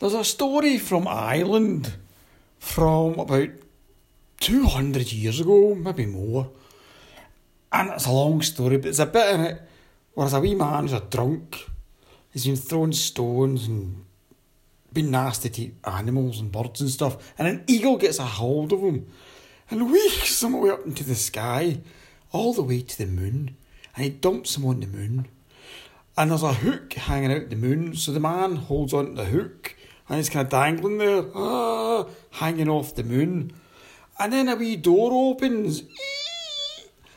There's a story from Ireland from about 200 years ago, maybe more. And it's a long story, but there's a bit in it where there's a wee man who's a drunk. He's been throwing stones and been nasty to animals and birds and stuff. And an eagle gets a hold of him and weeks him up into the sky, all the way to the moon. And he dumps him on the moon. And there's a hook hanging out the moon, so the man holds on to the hook and he's kind of dangling there, ah, hanging off the moon. And then a wee door opens,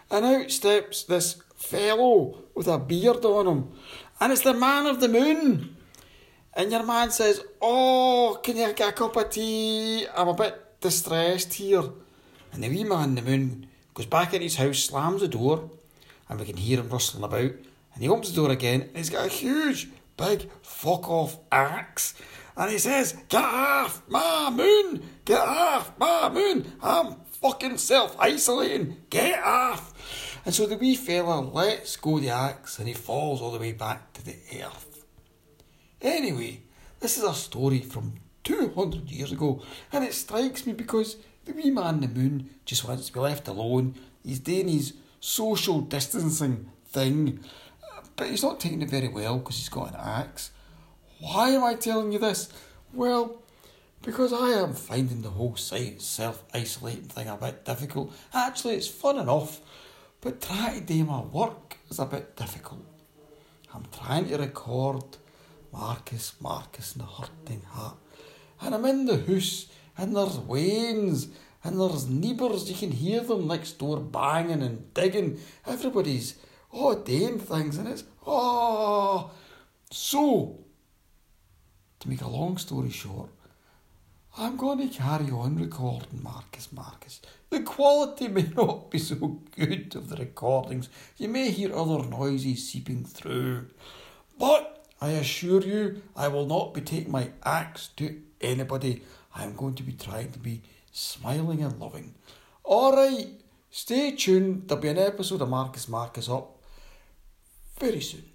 and out steps this fellow with a beard on him, and it's the man of the moon. And your man says, Oh, can you get a cup of tea? I'm a bit distressed here. And the wee man the moon goes back in his house, slams the door, and we can hear him rustling about. And he opens the door again, and he's got a huge, big, fuck off axe and he says, Get off my moon! Get off my moon! I'm fucking self isolating! Get off! And so the wee fella lets go the axe and he falls all the way back to the earth. Anyway, this is a story from 200 years ago and it strikes me because the wee man in the moon just wants to be left alone. He's doing his social distancing thing, but he's not taking it very well because he's got an axe. Why am I telling you this? Well, because I am finding the whole self isolating thing a bit difficult. Actually, it's fun enough, but trying to do my work is a bit difficult. I'm trying to record Marcus, Marcus and the Hurting Heart, and I'm in the house, and there's wains, and there's neighbours, you can hear them next door banging and digging. Everybody's, oh, doing things, and it's, oh. So, to make a long story short, I'm going to carry on recording Marcus Marcus. The quality may not be so good of the recordings. You may hear other noises seeping through. But I assure you, I will not be taking my axe to anybody. I am going to be trying to be smiling and loving. Alright, stay tuned. There'll be an episode of Marcus Marcus up very soon.